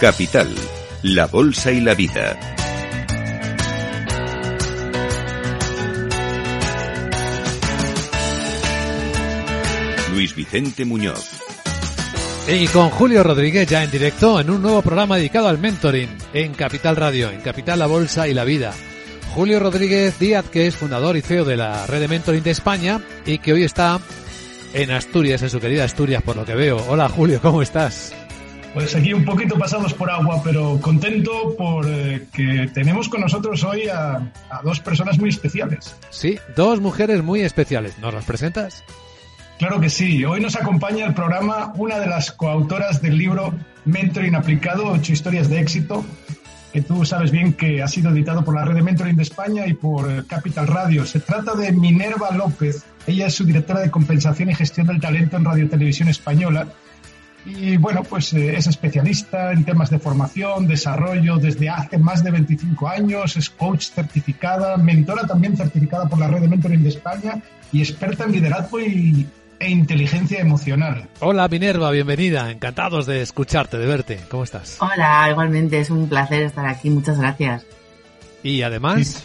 Capital, la Bolsa y la Vida. Luis Vicente Muñoz. Y con Julio Rodríguez ya en directo en un nuevo programa dedicado al mentoring en Capital Radio, en Capital La Bolsa y la Vida. Julio Rodríguez Díaz, que es fundador y CEO de la red de mentoring de España y que hoy está en Asturias, en su querida Asturias, por lo que veo. Hola Julio, ¿cómo estás? Pues aquí un poquito pasados por agua, pero contento por eh, que tenemos con nosotros hoy a, dos personas muy especiales. Sí, dos mujeres muy especiales. ¿Nos las presentas? Claro que sí. Hoy nos acompaña el programa una de las coautoras del libro Mentoring Aplicado, ocho historias de éxito, que tú sabes bien que ha sido editado por la red de Mentoring de España y por eh, Capital Radio. Se trata de Minerva López. Ella es su directora de compensación y gestión del talento en Radio Televisión Española y bueno, pues eh, es especialista en temas de formación, desarrollo desde hace más de 25 años, es coach certificada, mentora también certificada por la red de mentoring de España y experta en liderazgo y, e inteligencia emocional. Hola Minerva, bienvenida, encantados de escucharte, de verte. ¿Cómo estás? Hola, igualmente, es un placer estar aquí, muchas gracias. Y además...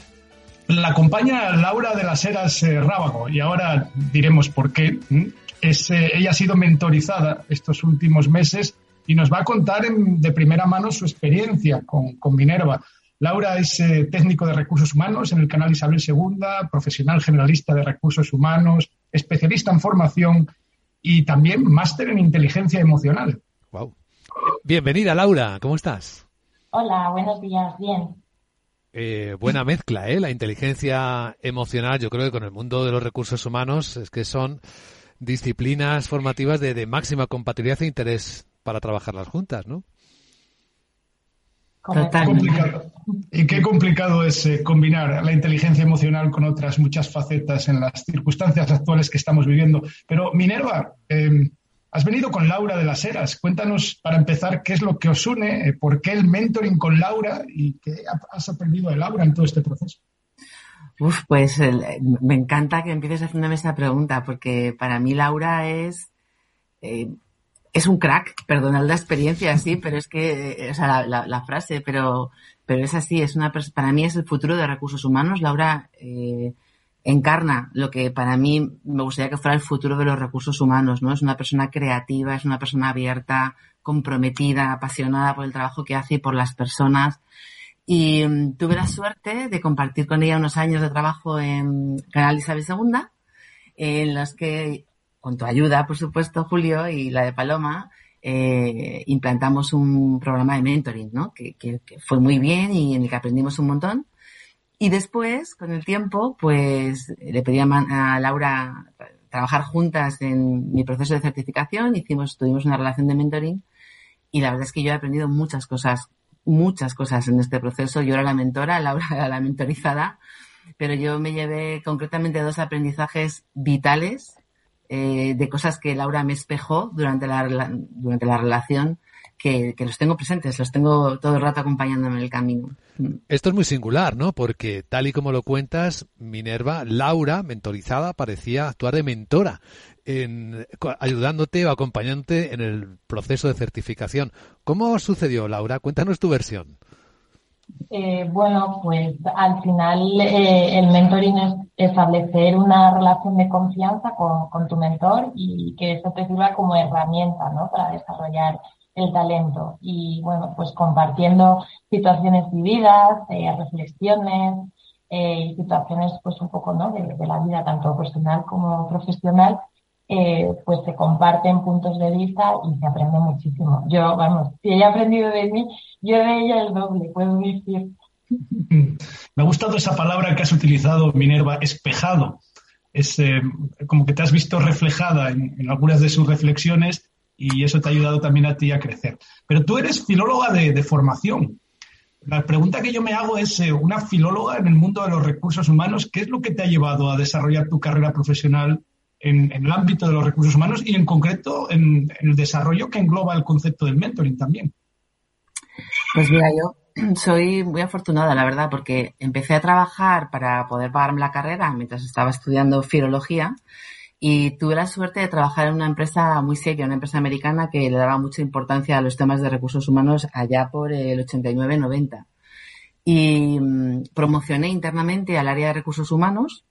La acompaña Laura de las Heras eh, Rábago y ahora diremos por qué. Eh, ella ha sido mentorizada estos últimos meses y nos va a contar de primera mano su experiencia con, Minerva. Laura es eh, técnico de recursos humanos en el canal Isabel II, profesional generalista de recursos humanos, especialista en formación y también máster en inteligencia emocional. Wow. Bienvenida, Laura. ¿Cómo estás? Hola, buenos días. Bien. Eh, buena mezcla, ¿eh? La inteligencia emocional, yo creo que con el mundo de los recursos humanos es que son disciplinas formativas de, máxima compatibilidad e interés para trabajarlas juntas, ¿no? Y qué complicado es eh, combinar la inteligencia emocional con otras muchas facetas en las circunstancias actuales que estamos viviendo. Pero Minerva, em, has venido con Laura de las Heras. Cuéntanos, para empezar, qué es lo que os une, eh, por qué el mentoring con Laura y qué has aprendido de Laura en todo este proceso. Uf, pues me encanta que empieces haciéndome esta pregunta, porque para mí Laura es, eh, es un crack, perdonad la experiencia, sí, pero es que, eh, o sea, la, frase, pero, pero es así, es una, para mí es el futuro de recursos humanos. Laura eh, encarna lo que para mí me gustaría que fuera el futuro de los recursos humanos, ¿no? Es una persona creativa, es una persona abierta, comprometida, apasionada por el trabajo que hace y por las personas. Y mm, tuve la suerte de compartir con ella unos años de trabajo en Canal Isabel II, en los que, con tu ayuda, por supuesto, Julio, y la de Paloma, eh, implantamos un programa de mentoring, ¿no? Que, que, fue muy bien y en el que aprendimos un montón. Y después, con el tiempo, pues le pedí a, Laura trabajar juntas en mi proceso de certificación, hicimos, tuvimos una relación de mentoring y la verdad es que yo he aprendido muchas cosas muchas cosas en este proceso. Yo era la mentora, Laura era la mentorizada, pero yo me llevé concretamente dos aprendizajes vitales eh, de cosas que Laura me espejó durante la, durante la relación que, los tengo presentes, los tengo todo el rato acompañándome en el camino. Esto es muy singular, ¿no? Porque tal y como lo cuentas, Minerva, Laura, mentorizada, parecía actuar de mentora, en, ayudándote o acompañándote en el proceso de certificación. ¿Cómo sucedió, Laura? Cuéntanos tu versión. Eh, bueno, pues al final eh, el mentoring es establecer una relación de confianza con, con, tu mentor y que eso te sirva como herramienta ¿no? para desarrollar el talento. Y bueno, pues compartiendo situaciones vividas, eh, reflexiones, eh, y situaciones pues un poco ¿no? de, la vida tanto personal como profesional, eh, pues se comparten puntos de vista y se aprende muchísimo. Yo, vamos, si ella ha aprendido de mí, yo de ella el doble, puedo decir. Me ha gustado esa palabra que has utilizado, Minerva, espejado. Es eh, como que te has visto reflejada en, algunas de sus reflexiones y eso te ha ayudado también a ti a crecer. Pero tú eres filóloga de formación. La pregunta que yo me hago es, eh, una filóloga en el mundo de los recursos humanos, ¿qué es lo que te ha llevado a desarrollar tu carrera profesional en, el ámbito de los recursos humanos y en concreto en, el desarrollo que engloba el concepto del mentoring también? Pues mira, yo soy muy afortunada, la verdad, porque empecé a trabajar para poder pagarme la carrera mientras estaba estudiando filología y tuve la suerte de trabajar en una empresa muy seria, una empresa americana que le daba mucha importancia a los temas de recursos humanos allá por el 89-90. Y mm, promocioné internamente al área de recursos humanos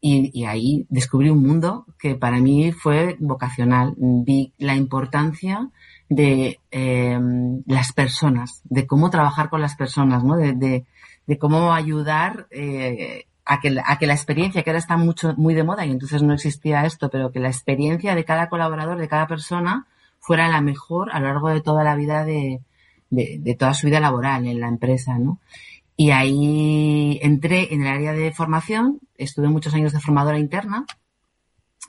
y, ahí descubrí un mundo que para mí fue vocacional. Vi la importancia de em, las personas, de cómo trabajar con las personas, ¿no? de, cómo ayudar eh, a que, a que la experiencia, que ahora está mucho, muy de moda y entonces no existía esto, pero que la experiencia de cada colaborador, de cada persona, fuera la mejor a lo largo de toda la vida de, de, toda su vida laboral en la empresa, ¿no? Y ahí entré en el área de formación, estuve muchos años de formadora interna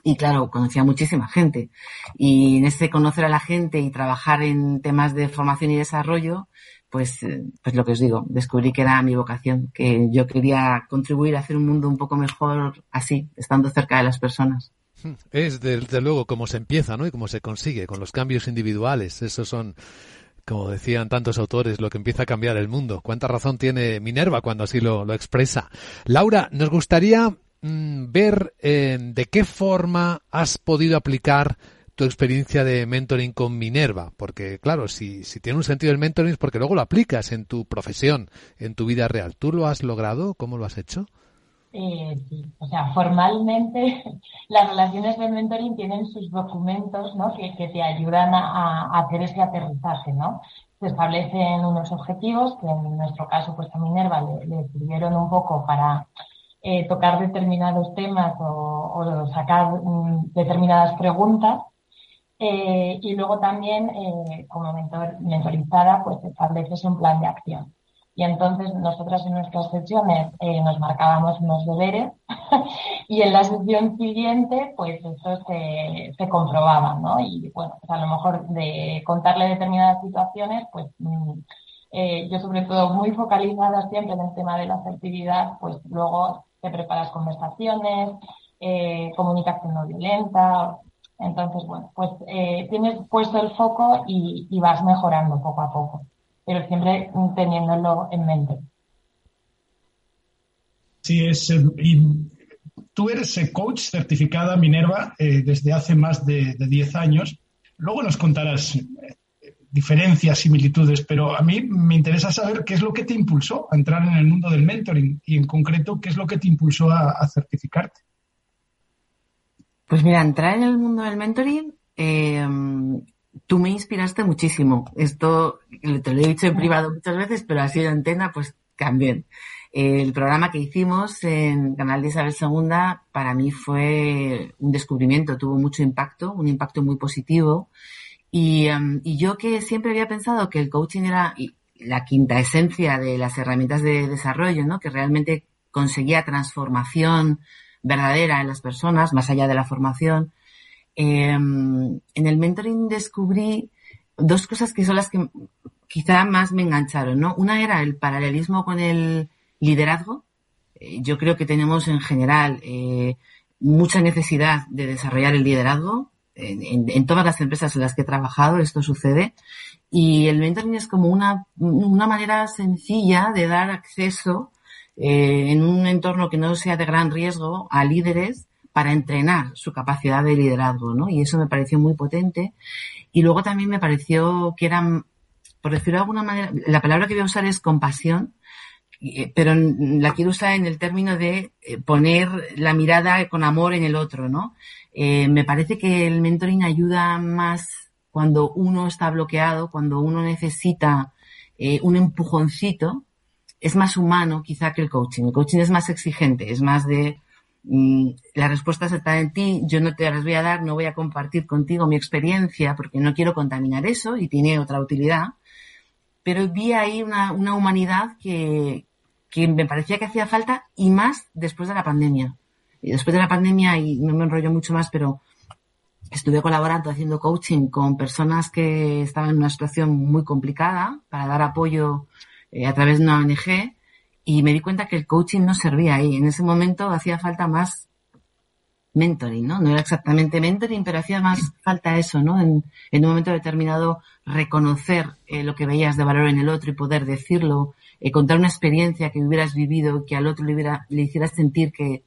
y claro, conocía a muchísima gente. Y en ese conocer a la gente y trabajar en temas de formación y desarrollo, pues, eh, pues lo que os digo, descubrí que era mi vocación, que yo quería contribuir a hacer un mundo un poco mejor así, estando cerca de las personas. Es desde luego como se empieza, ¿no? Y cómo se consigue con los cambios individuales. Esos son, como decían tantos autores, lo que empieza a cambiar el mundo. ¿Cuánta razón tiene Minerva cuando así lo, expresa? Laura, nos gustaría mm, ver eh, de qué forma has podido aplicar tu experiencia de mentoring con Minerva, porque claro, si, si tiene un sentido el mentoring es porque luego lo aplicas en tu profesión, en tu vida real. ¿Tú lo has logrado? ¿Cómo lo has hecho? Eh, sí, o sea, formalmente las relaciones de mentoring tienen sus documentos ¿no? que, que te ayudan a, hacer ese aterrizaje, ¿no? Se establecen unos objetivos que en nuestro caso, pues a Minerva le, sirvieron un poco para eh, tocar determinados temas o, sacar mm, determinadas preguntas eh, y luego también, eh, como mentor, mentorizada, pues estableces un plan de acción. Y entonces nosotras en nuestras sesiones eh, nos marcábamos unos deberes y en la sesión siguiente pues eso se, se comprobaba, ¿no? Y bueno, pues a lo mejor de contarle determinadas situaciones, pues mm, eh, yo sobre todo muy focalizada siempre en el tema de la asertividad, pues luego te preparas conversaciones, eh, comunicación no violenta, entonces, bueno, pues tienes puesto el foco y, vas mejorando poco a poco, pero siempre teniéndolo en mente. Sí, es, eh, y tú eres eh, coach certificada Minerva desde hace más de, de 10 años. Luego nos contarás diferencias, similitudes, pero a mí me interesa saber qué es lo que te impulsó a entrar en el mundo del mentoring y en concreto qué es lo que te impulsó a certificarte. Pues mira, entrar en el mundo del mentoring, eh, tú me inspiraste muchísimo. Esto te lo he dicho en privado muchas veces, pero así de antena, pues también. El programa que hicimos en Canal de Isabel II para mí fue un descubrimiento, tuvo mucho impacto, un impacto muy positivo. Y, em, y yo que siempre había pensado que el coaching era la quinta esencia de las herramientas de desarrollo, ¿no? Que realmente conseguía transformación, verdadera en las personas, más allá de la formación. Em, en el mentoring descubrí dos cosas que son las que quizá más me engancharon, ¿no? Una era el paralelismo con el liderazgo. Eh, yo creo que tenemos en general eh, mucha necesidad de desarrollar el liderazgo. En, todas las empresas en las que he trabajado esto sucede. Y el mentoring es como una, una manera sencilla de dar acceso eh, en un entorno que no sea de gran riesgo a líderes para entrenar su capacidad de liderazgo, ¿no? Y eso me pareció muy potente. Y luego también me pareció que eran, por decirlo de alguna manera, la palabra que voy a usar es compasión, eh, pero la quiero usar en el término de eh, poner la mirada con amor en el otro, ¿no? me parece que el mentoring ayuda más cuando uno está bloqueado, cuando uno necesita un empujoncito, es más humano quizá que el coaching. El coaching es más exigente, es más de las respuestas están en ti, yo no te las voy a dar, no voy a compartir contigo mi experiencia porque no quiero contaminar eso y tiene otra utilidad. Pero vi ahí una, una humanidad que, que me parecía que hacía falta y más después de la pandemia. Y después de la pandemia, y no me enrollo mucho más, pero estuve colaborando haciendo coaching con personas que estaban en una situación muy complicada para dar apoyo eh, a través de una ONG y me di cuenta que el coaching no servía ahí. En ese momento hacía falta más mentoring, ¿no? No era exactamente mentoring, pero hacía más falta eso, ¿no? En, un momento determinado reconocer eh, lo que veías de valor en el otro y poder decirlo, eh, contar una experiencia que hubieras vivido, que al otro le, hubiera, le hicieras sentir que,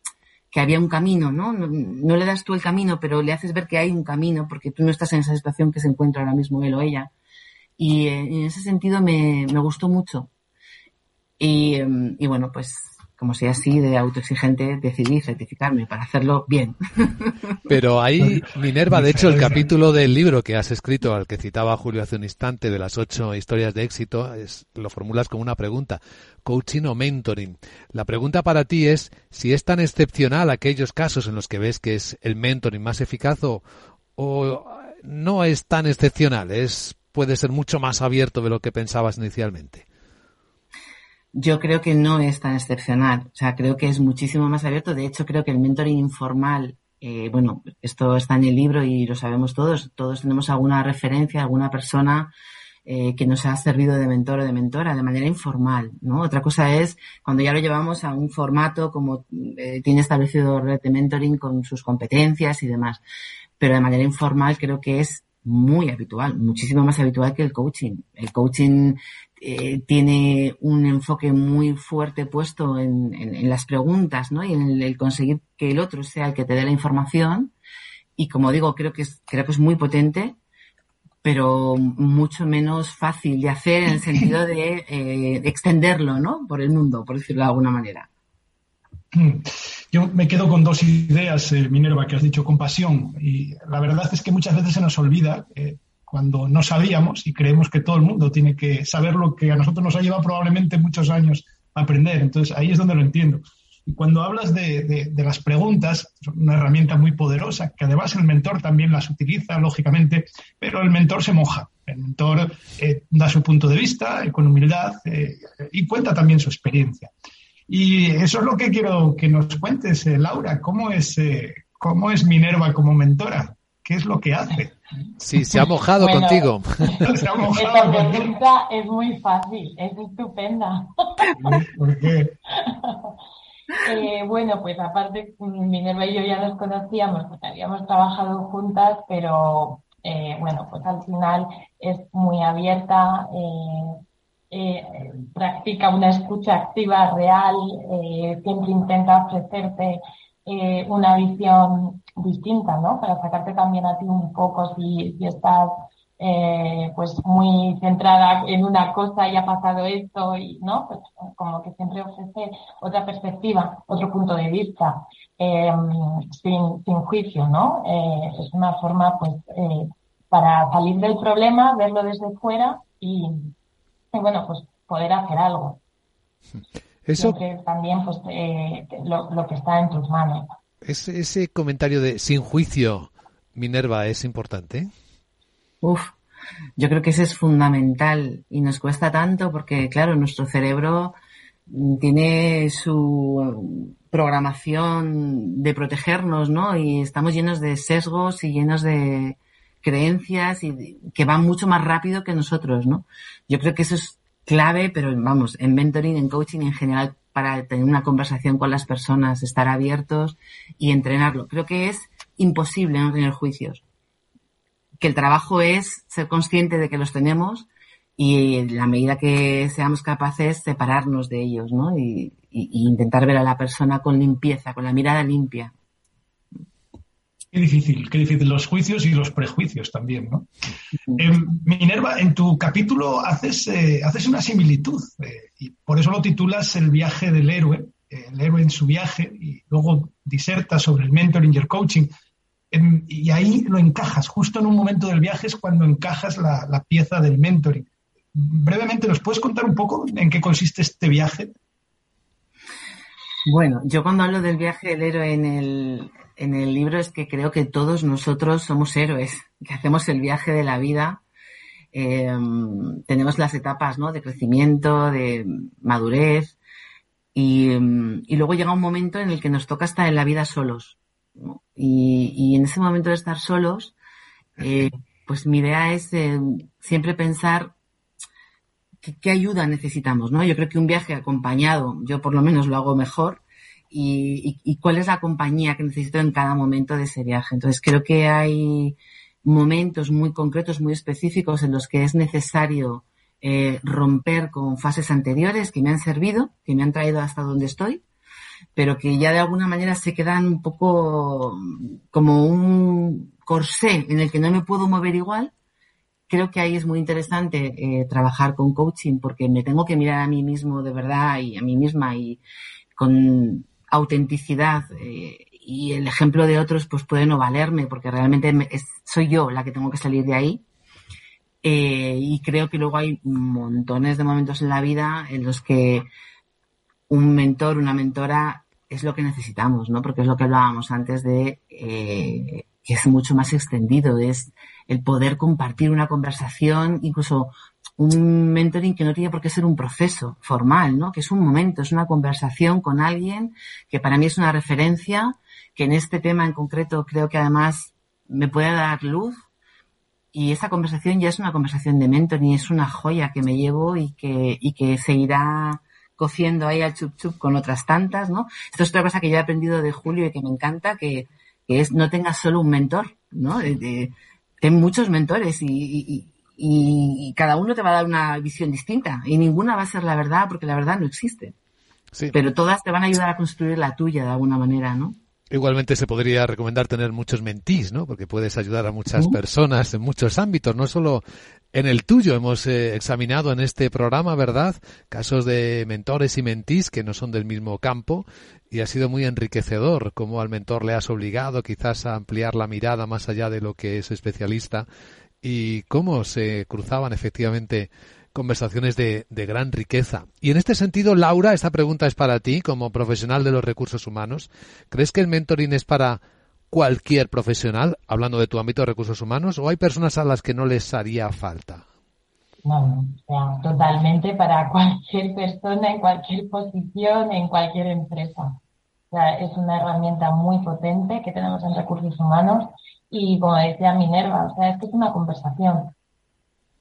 que había un camino, ¿no? ¿no? ¿no? le das tú el camino, pero le haces ver que hay un camino porque tú no estás en esa situación que se encuentra ahora mismo él o ella. Y eh, en ese sentido me, me gustó mucho. Y, em, y, bueno, pues como soy así de autoexigente, decidí certificarme para hacerlo bien. Pero ahí, Minerva, de hecho, el capítulo del libro que has escrito, al que citaba Julio hace un instante, de las ocho historias de éxito, es, lo formulas como una pregunta. ¿Coaching o mentoring? La pregunta para ti es si es tan excepcional aquellos casos en los que ves que es el mentoring más eficaz o, o no es tan excepcional, es puede ser mucho más abierto de lo que pensabas inicialmente yo creo que no es tan excepcional. O sea, creo que es muchísimo más abierto. De hecho, creo que el mentoring informal, eh, bueno, esto está en el libro y lo sabemos todos. Todos tenemos alguna referencia, alguna persona eh, que nos ha servido de mentor o de mentora de manera informal, ¿no? Otra cosa es cuando ya lo llevamos a un formato como eh, tiene establecido Red de Mentoring con sus competencias y demás. Pero de manera informal creo que es muy habitual, muchísimo más habitual que el coaching. El coaching eh, tiene un enfoque muy fuerte puesto en, las preguntas, ¿no? Y en el, conseguir que el otro sea el que te dé la información. Y como digo, creo que es, creo que es muy potente, pero mucho menos fácil de hacer en el sentido de, eh, de extenderlo, ¿no? Por el mundo, por decirlo de alguna manera. Yo me quedo con dos ideas, eh, Minerva, que has dicho, compasión. Y la verdad es que muchas veces se nos olvida cuando no sabíamos y creemos que todo el mundo tiene que saber lo que a nosotros nos ha llevado probablemente muchos años aprender. Entonces ahí es donde lo entiendo. Y cuando hablas de, de, de las preguntas, son una herramienta muy poderosa, que además el mentor también las utiliza, lógicamente, pero el mentor se moja. El mentor eh, da su punto de vista eh, con humildad eh, y cuenta también su experiencia. Y eso es lo que quiero que nos cuentes, eh, Laura. ¿Cómo es, eh, ¿Cómo es Minerva como mentora? ¿Qué es lo que hace? Sí, se ha mojado bueno, contigo. Se ha mojado esta pregunta es muy fácil, es estupenda. ¿Por qué? Eh, bueno, pues aparte, Minerva y yo ya nos conocíamos, porque habíamos trabajado juntas, pero eh, bueno, pues al final es muy abierta, eh, eh, practica una escucha activa real, siempre intenta ofrecerte una visión distinta, ¿no? Para sacarte también a ti un poco si, si estás eh, pues muy centrada en una cosa y ha pasado esto y no pues como que siempre ofrece otra perspectiva otro punto de vista eh, sin, sin, juicio no eh, es una forma pues para salir del problema verlo desde fuera y, y bueno pues poder hacer algo. Eso Siempre también pues lo, lo, que está en tus manos ese, ese comentario de sin juicio Minerva es importante Uf, yo creo que ese es fundamental y nos cuesta tanto porque, claro, nuestro cerebro tiene su programación de protegernos, ¿no? Y estamos llenos de sesgos y llenos de creencias y que van mucho más rápido que nosotros, ¿no? Yo creo que eso es clave, pero vamos, en mentoring, en coaching en general, para tener una conversación con las personas, estar abiertos y entrenarlo. Creo que es imposible no tener juicios que el trabajo es ser consciente de que los tenemos y en la medida que seamos capaces separarnos de ellos, ¿no? Y, y, y, intentar ver a la persona con limpieza, con la mirada limpia. Qué difícil, qué difícil. Los juicios y los prejuicios también, ¿no? Eh, Minerva, en tu capítulo haces, eh, haces una similitud eh, y por eso lo titulas El viaje del héroe, el héroe en su viaje, y luego disertas sobre el mentoring y el coaching y ahí lo encajas, justo en un momento del viaje es cuando encajas la, la pieza del mentoring. brevemente, ¿nos puedes contar un poco en qué consiste este viaje? Bueno, yo cuando hablo del viaje del héroe en el, en el libro es que creo que todos nosotros somos héroes, que hacemos el viaje de la vida. Eh, tenemos las etapas ¿no? de crecimiento, de madurez, y, y, luego llega un momento en el que nos toca estar en la vida solos. Y, en ese momento de estar solos, eh, pues mi idea es eh, siempre pensar qué, ayuda necesitamos, ¿no? Yo creo que un viaje acompañado, yo por lo menos lo hago mejor, y, y, cuál es la compañía que necesito en cada momento de ese viaje. Entonces creo que hay momentos muy concretos, muy específicos en los que es necesario eh, romper con fases anteriores que me han servido, que me han traído hasta donde estoy, pero que ya de alguna manera se quedan un poco como un corsé en el que no me puedo mover igual creo que ahí es muy interesante eh, trabajar con coaching porque me tengo que mirar a mí mismo de verdad y a mí misma y con autenticidad eh, y el ejemplo de otros pues puede no valerme porque realmente soy yo la que tengo que salir de ahí eh, y creo que luego hay montones de momentos en la vida en los que un mentor, una mentora es lo que necesitamos, ¿no? Porque es lo que hablábamos antes de que es mucho más extendido, es el poder compartir una conversación, incluso un mentoring que no tiene por qué ser un proceso formal, ¿no? Que es un momento, es una conversación con alguien que para mí es una referencia, que en este tema en concreto creo que además me puede dar luz. Y esa conversación ya es una conversación de mentoring, es una joya que me llevo y que, y que seguirá cociendo ahí al chup chup con otras tantas, ¿no? Esto es otra cosa que yo he aprendido de Julio y que me encanta, que, que es no tengas solo un mentor, ¿no? de, ten muchos mentores y, cada uno te va a dar una visión distinta y ninguna va a ser la verdad porque la verdad no existe. Pero todas te van a ayudar a construir la tuya de alguna manera, ¿no? Igualmente se podría recomendar tener muchos mentís, ¿no? Porque puedes ayudar a muchas personas en muchos ámbitos, no solo en el tuyo. Hemos eh, examinado en este programa, ¿verdad? Casos de mentores y mentís que no son del mismo campo y ha sido muy enriquecedor cómo al mentor le has obligado quizás a ampliar la mirada más allá de lo que es especialista y cómo se cruzaban efectivamente conversaciones de, gran riqueza. Y en este sentido, Laura, esta pregunta es para ti como profesional de los recursos humanos. ¿Crees que el mentoring es para cualquier profesional, hablando de tu ámbito de recursos humanos, o hay personas a las que no les haría falta? No, o sea, totalmente para cualquier persona, en cualquier posición, en cualquier empresa. O sea, es una herramienta muy potente que tenemos en recursos humanos y como decía Minerva, o sea, es que es una conversación.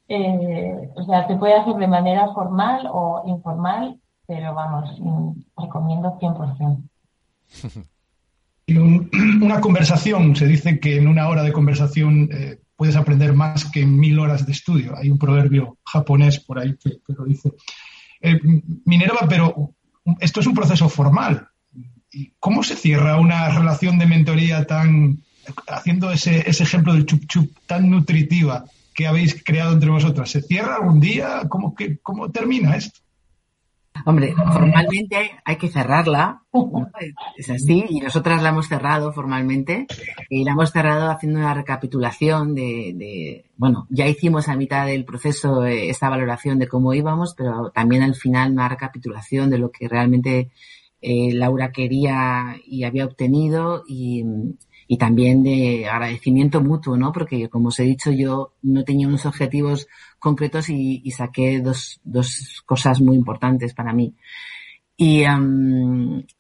Eh, o sea, se puede hacer de manera formal o informal, pero vamos, recomiendo 100%. una conversación, se dice que en una hora de conversación eh, puedes aprender más que en mil horas de estudio. Hay un proverbio japonés por ahí que, lo dice. Eh, Minerva, pero esto es un proceso formal. ¿Cómo se cierra una relación de mentoría tan, haciendo ese, ese ejemplo del chup chup tan nutritiva que habéis creado entre vosotras? ¿Se cierra algún día? ¿Cómo, que, cómo termina esto? Hombre, formalmente hay que cerrarla, es así, y nosotras la hemos cerrado formalmente, y la hemos cerrado haciendo una recapitulación de, de bueno, ya hicimos a mitad del proceso eh, esta valoración de cómo íbamos, pero también al final una recapitulación de lo que realmente eh, Laura quería y había obtenido y, también de agradecimiento mutuo, ¿no? Porque, como os he dicho, yo no tenía unos objetivos concretos y, saqué dos, dos, cosas muy importantes para mí. Y,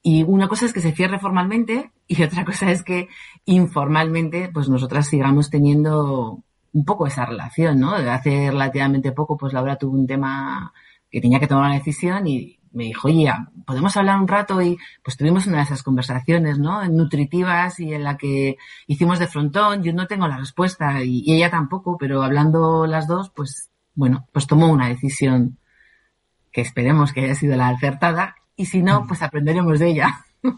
y una cosa es que se cierre formalmente y otra cosa es que informalmente, pues nosotras sigamos teniendo un poco esa relación, ¿no? Hace relativamente poco, pues Laura tuvo un tema que tenía que tomar una decisión y me dijo, oye, ¿podemos hablar un rato? Y pues tuvimos una de esas conversaciones, ¿no? Nutritivas y en la que hicimos de frontón. Yo no tengo la respuesta y, ella tampoco, pero hablando las dos, pues bueno, pues tomó una decisión que esperemos que haya sido la acertada y si no, pues aprenderemos de ella.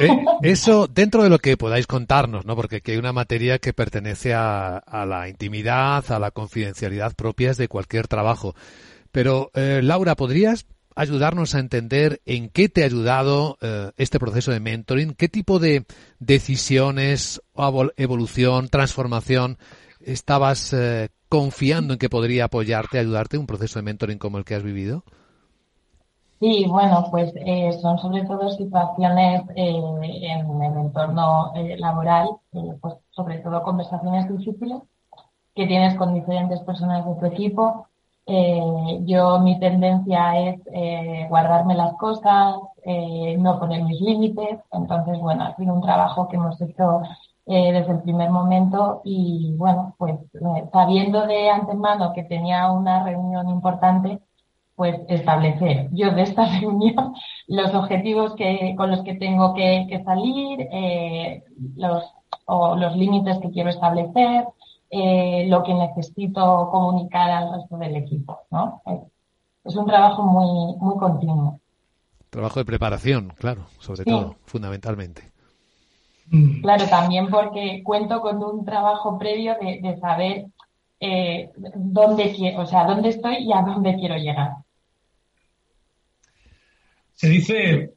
Eh, eso dentro de lo que podáis contarnos, ¿no? Porque aquí hay una materia que pertenece a, a la intimidad, a la confidencialidad propias de cualquier trabajo. Pero, eh, Laura, ¿podrías ayudarnos a entender en qué te ha ayudado eh, este proceso de mentoring? ¿Qué tipo de decisiones, evolución, transformación estabas eh, confiando en que podría apoyarte, ayudarte un proceso de mentoring como el que has vivido? Sí, bueno, pues eh, son sobre todo situaciones en el entorno laboral, pues sobre todo conversaciones difíciles que tienes con diferentes personas de tu equipo. Yo mi tendencia es guardarme las cosas, no poner mis límites. Entonces, bueno, ha sido un trabajo que hemos hecho desde el primer momento y bueno, pues sabiendo de antemano que tenía una reunión importante, pues establecer yo de esta reunión los objetivos que, con los que tengo que, salir, eh, los, o los límites que quiero establecer, eh, lo que necesito comunicar al resto del equipo, ¿no? Es un trabajo muy, muy continuo. Trabajo de preparación, claro, sobre todo, fundamentalmente. Claro, también porque cuento con un trabajo previo de, saber eh, dónde quiero, o sea, dónde estoy y a dónde quiero llegar. Se dice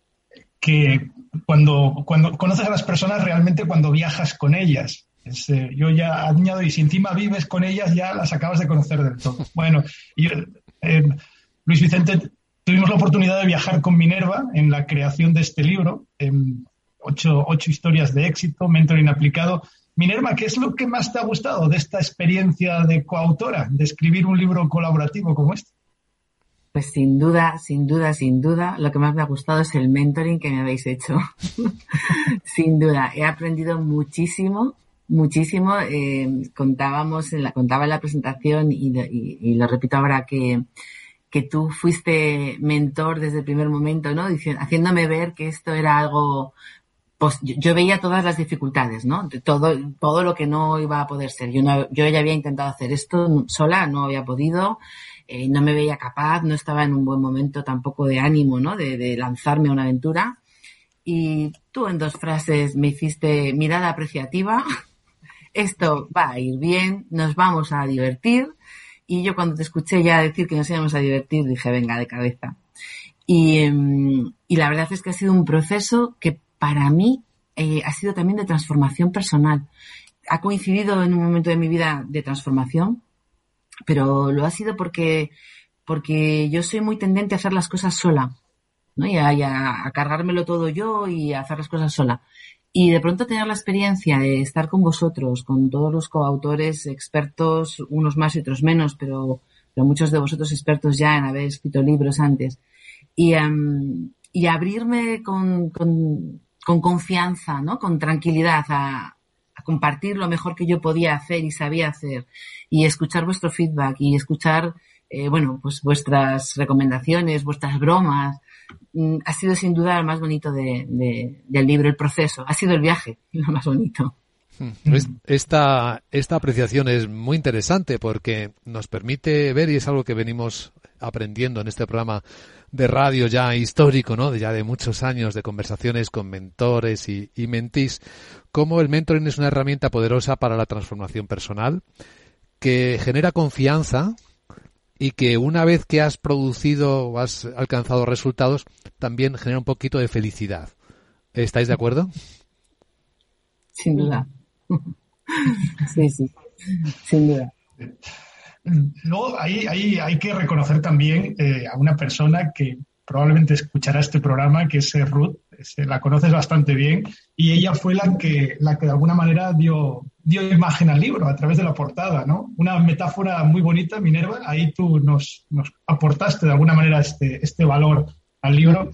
que cuando, cuando conoces a las personas realmente cuando viajas con ellas. Eh, yo ya añado, y si encima vives con ellas, ya las acabas de conocer del todo. Bueno, eh, Luis Vicente, tuvimos la oportunidad de viajar con Minerva en la creación de este libro, ocho, ocho historias de éxito, mentoring aplicado. Minerva, ¿qué es lo que más te ha gustado de esta experiencia de coautora, de escribir un libro colaborativo como este? Pues sin duda, sin duda, sin duda, lo que más me ha gustado es el mentoring que me habéis hecho. sin duda, he aprendido muchísimo, muchísimo. Eh, contábamos, en la, contaba en la presentación y, lo repito ahora que, que tú fuiste mentor desde el primer momento, ¿no? haciéndome ver que esto era algo, pues yo, veía todas las dificultades, ¿no? Todo, todo lo que no iba a poder ser. Yo, yo ya había intentado hacer esto sola, no había podido. Eh, no me veía capaz, no estaba en un buen momento tampoco de ánimo, ¿no? De, lanzarme a una aventura. Y tú en dos frases me hiciste mirada apreciativa, esto va a ir bien, nos vamos a divertir. Y yo cuando te escuché ya decir que nos íbamos a divertir, dije, venga, de cabeza. Y, em, la verdad es que ha sido un proceso que para mí eh, ha sido también de transformación personal. Ha coincidido en un momento de mi vida de transformación, pero lo ha sido porque, porque yo soy muy tendente a hacer las cosas sola, ¿no? Y a, cargármelo todo yo y a hacer las cosas sola. Y de pronto tener la experiencia de estar con vosotros, con todos los coautores expertos, unos más y otros menos, pero, muchos de vosotros expertos ya en haber escrito libros antes, y, y abrirme con, con, con, confianza, ¿no? Con tranquilidad a, a compartir lo mejor que yo podía hacer y sabía hacer y escuchar vuestro feedback y escuchar, eh, bueno, pues vuestras recomendaciones, vuestras bromas. Mm, ha sido sin duda lo más bonito de, del libro, el proceso. Ha sido el viaje lo más bonito. Hmm. Esta, esta apreciación es muy interesante porque nos permite ver, y es algo que venimos aprendiendo en este programa de radio ya histórico, ¿no? De ya de muchos años de conversaciones con mentores y, y mentís, cómo el mentoring es una herramienta poderosa para la transformación personal, que genera confianza y que una vez que has producido o has alcanzado resultados, también genera un poquito de felicidad. ¿Estáis de acuerdo? Sin duda. Sí, sí, sin duda. Luego, ahí, hay que reconocer también eh, a una persona que probablemente escuchará este programa, que es Ruth, la conoces bastante bien, y ella fue la que, la que de alguna manera dio, dio imagen al libro a través de la portada, ¿no? Una metáfora muy bonita, Minerva, ahí tú nos, nos aportaste de alguna manera este, este valor al libro.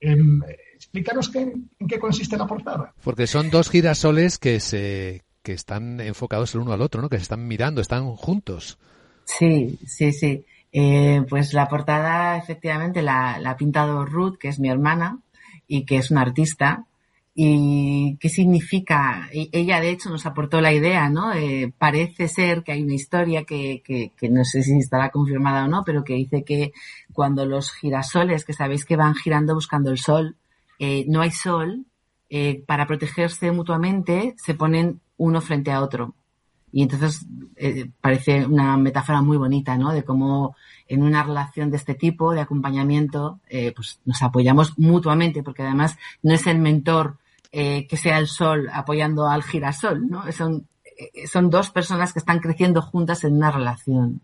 Em, explícanos qué, en qué consiste la portada. Porque son dos girasoles que se que están enfocados el uno al otro, ¿no? Que se están mirando, están juntos. Sí, sí, sí. Eh, pues la portada efectivamente la, la ha pintado Ruth, que es mi hermana y que es una artista, ¿Y qué significa? Ella, de hecho, nos aportó la idea, ¿no? Parece ser que hay una historia que, que, que, no sé si estará confirmada o no, pero que dice que cuando los girasoles, que sabéis que van girando buscando el sol, eh, no hay sol, eh, para protegerse mutuamente se ponen uno frente a otro. Y entonces eh, parece una metáfora muy bonita, ¿no? De cómo en una relación de este tipo, de acompañamiento, eh, pues nos apoyamos mutuamente, porque además no es el mentor eh, que sea el sol apoyando al girasol, ¿no? Son eh, son dos personas que están creciendo juntas en una relación.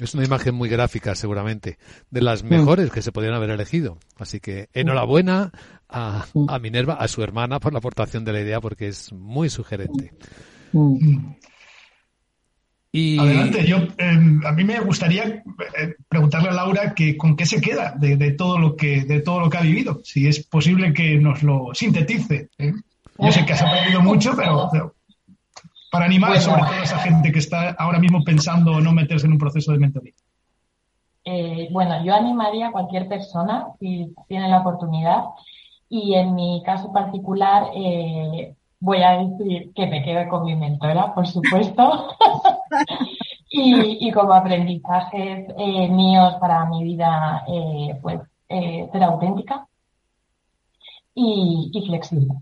Es una imagen muy gráfica, seguramente, de las mejores que se podrían haber elegido. Así que enhorabuena a, a Minerva, a su hermana, por la aportación de la idea, porque es muy sugerente. Y... Adelante, yo em, a mí me gustaría eh, preguntarle a Laura que con qué se queda de, todo lo que de todo lo que ha vivido, si es posible que nos lo sintetice. ¿eh? Yo sé que has aprendido mucho, pero, para animar sobre todo a esa gente que está ahora mismo pensando no meterse en un proceso de mentoría. Eh, bueno, yo animaría a cualquier persona si tiene la oportunidad y en mi caso particular voy a decir que me quedo con mi mentora, por supuesto. y, como aprendizajes eh, míos para mi vida, eh, pues eh, ser auténtica y, flexible.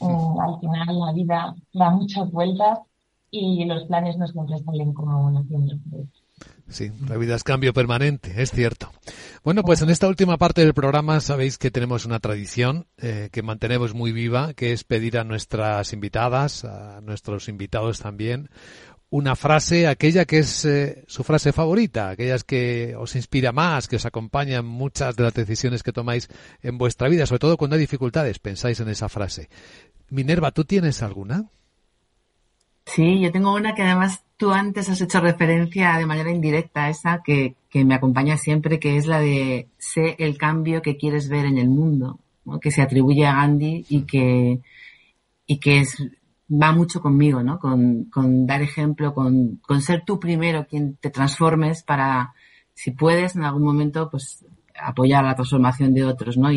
Mm, al final la vida da muchas vueltas y los planes no siempre salen como nacieron. Sí, la vida es cambio permanente, es cierto. Bueno, pues en esta última parte del programa sabéis que tenemos una tradición eh, que mantenemos muy viva, que es pedir a nuestras invitadas, a nuestros invitados también, una frase, aquella que es eh, su frase favorita, aquellas que os inspira más, que os acompaña en muchas de las decisiones que tomáis en vuestra vida, sobre todo cuando hay dificultades, pensáis en esa frase. Minerva, ¿tú tienes alguna? Sí, yo tengo una que además tú antes has hecho referencia de manera indirecta a esa que, me acompaña siempre, que es la de sé el cambio que quieres ver en el mundo, que se atribuye a Gandhi y que, y que va mucho conmigo, ¿no? Con, dar ejemplo, con, ser tú primero quien te transformes para, si puedes, en algún momento, pues apoyar la transformación de otros, ¿no?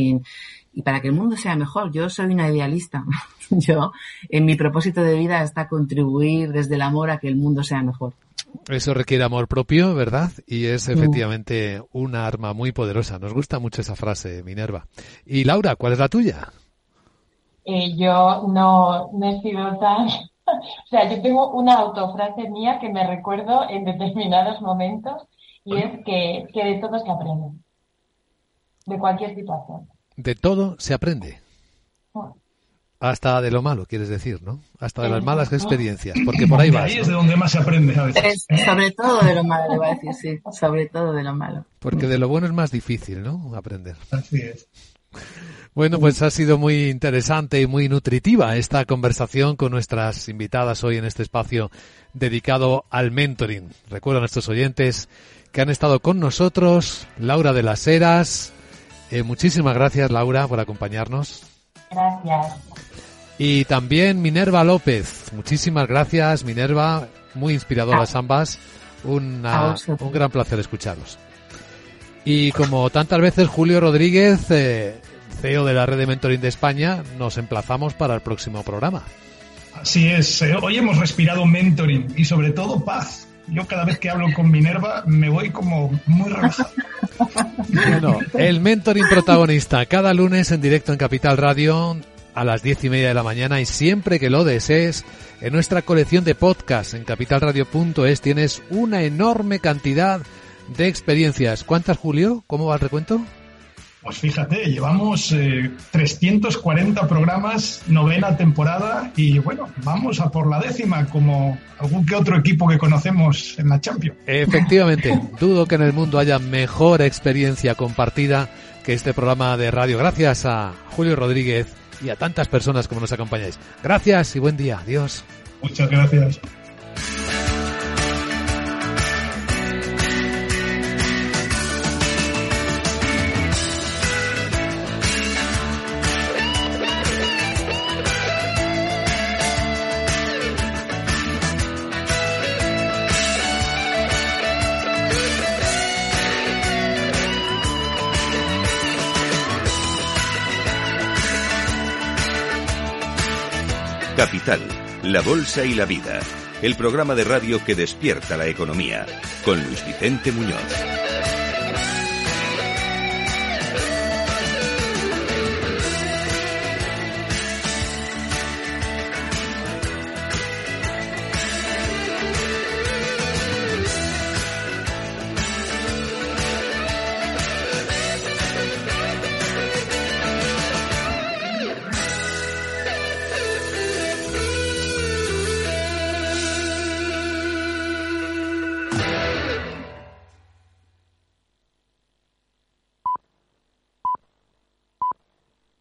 Y para que el mundo sea mejor. Yo soy una idealista. Yo, en mi propósito de vida está contribuir desde el amor a que el mundo sea mejor. Eso requiere amor propio, ¿verdad? Y es mm. efectivamente una arma muy poderosa. Nos gusta mucho esa frase, Minerva. Y Laura, ¿cuál es la tuya? Eh, yo no, no he sido tan... o sea, yo tengo una autofrase mía que me recuerdo en determinados momentos y es que, que de todo se aprende. De cualquier situación. De todo se aprende. Hasta de lo malo, quieres decir, ¿no? Hasta de las malas experiencias, porque por ahí vas. Ahí es de donde más se aprende a veces. sobre todo de lo malo, le voy a decir, sí. Sobre todo de lo malo. Porque de lo bueno es más difícil, ¿no? Aprender. Así es. Bueno, pues ha sido muy interesante y muy nutritiva esta conversación con nuestras invitadas hoy en este espacio dedicado al mentoring. Recuerdo a nuestros oyentes que han estado con nosotros, Laura de las Heras, eh, muchísimas gracias, Laura, por acompañarnos. Gracias. Y también Minerva López. Muchísimas gracias, Minerva. Muy inspiradoras ah. ambas. Una, un gran placer escucharos. Y como tantas veces, Julio Rodríguez, eh, CEO de la Red de Mentoring de España, nos emplazamos para el próximo programa. Así es. Eh, hoy hemos respirado mentoring y sobre todo paz yo cada vez que hablo con Minerva me voy como muy relajado. Bueno, el mentoring protagonista cada lunes en directo en Capital Radio a las diez y media de la mañana y siempre que lo desees en nuestra colección de podcasts en capitalradio.es tienes una enorme cantidad de experiencias. ¿Cuántas, Julio? ¿Cómo va el recuento? Pues fíjate, llevamos 340 eh, programas, novena temporada y bueno, vamos a por la décima como algún que otro equipo que conocemos en la Champions. Efectivamente, dudo que en el mundo haya mejor experiencia compartida que este programa de radio. Gracias a Julio Rodríguez y a tantas personas como nos acompañáis. Gracias y buen día. Adiós. Muchas gracias. La Bolsa y la Vida, el programa de radio que despierta la economía, con Luis Vicente Muñoz.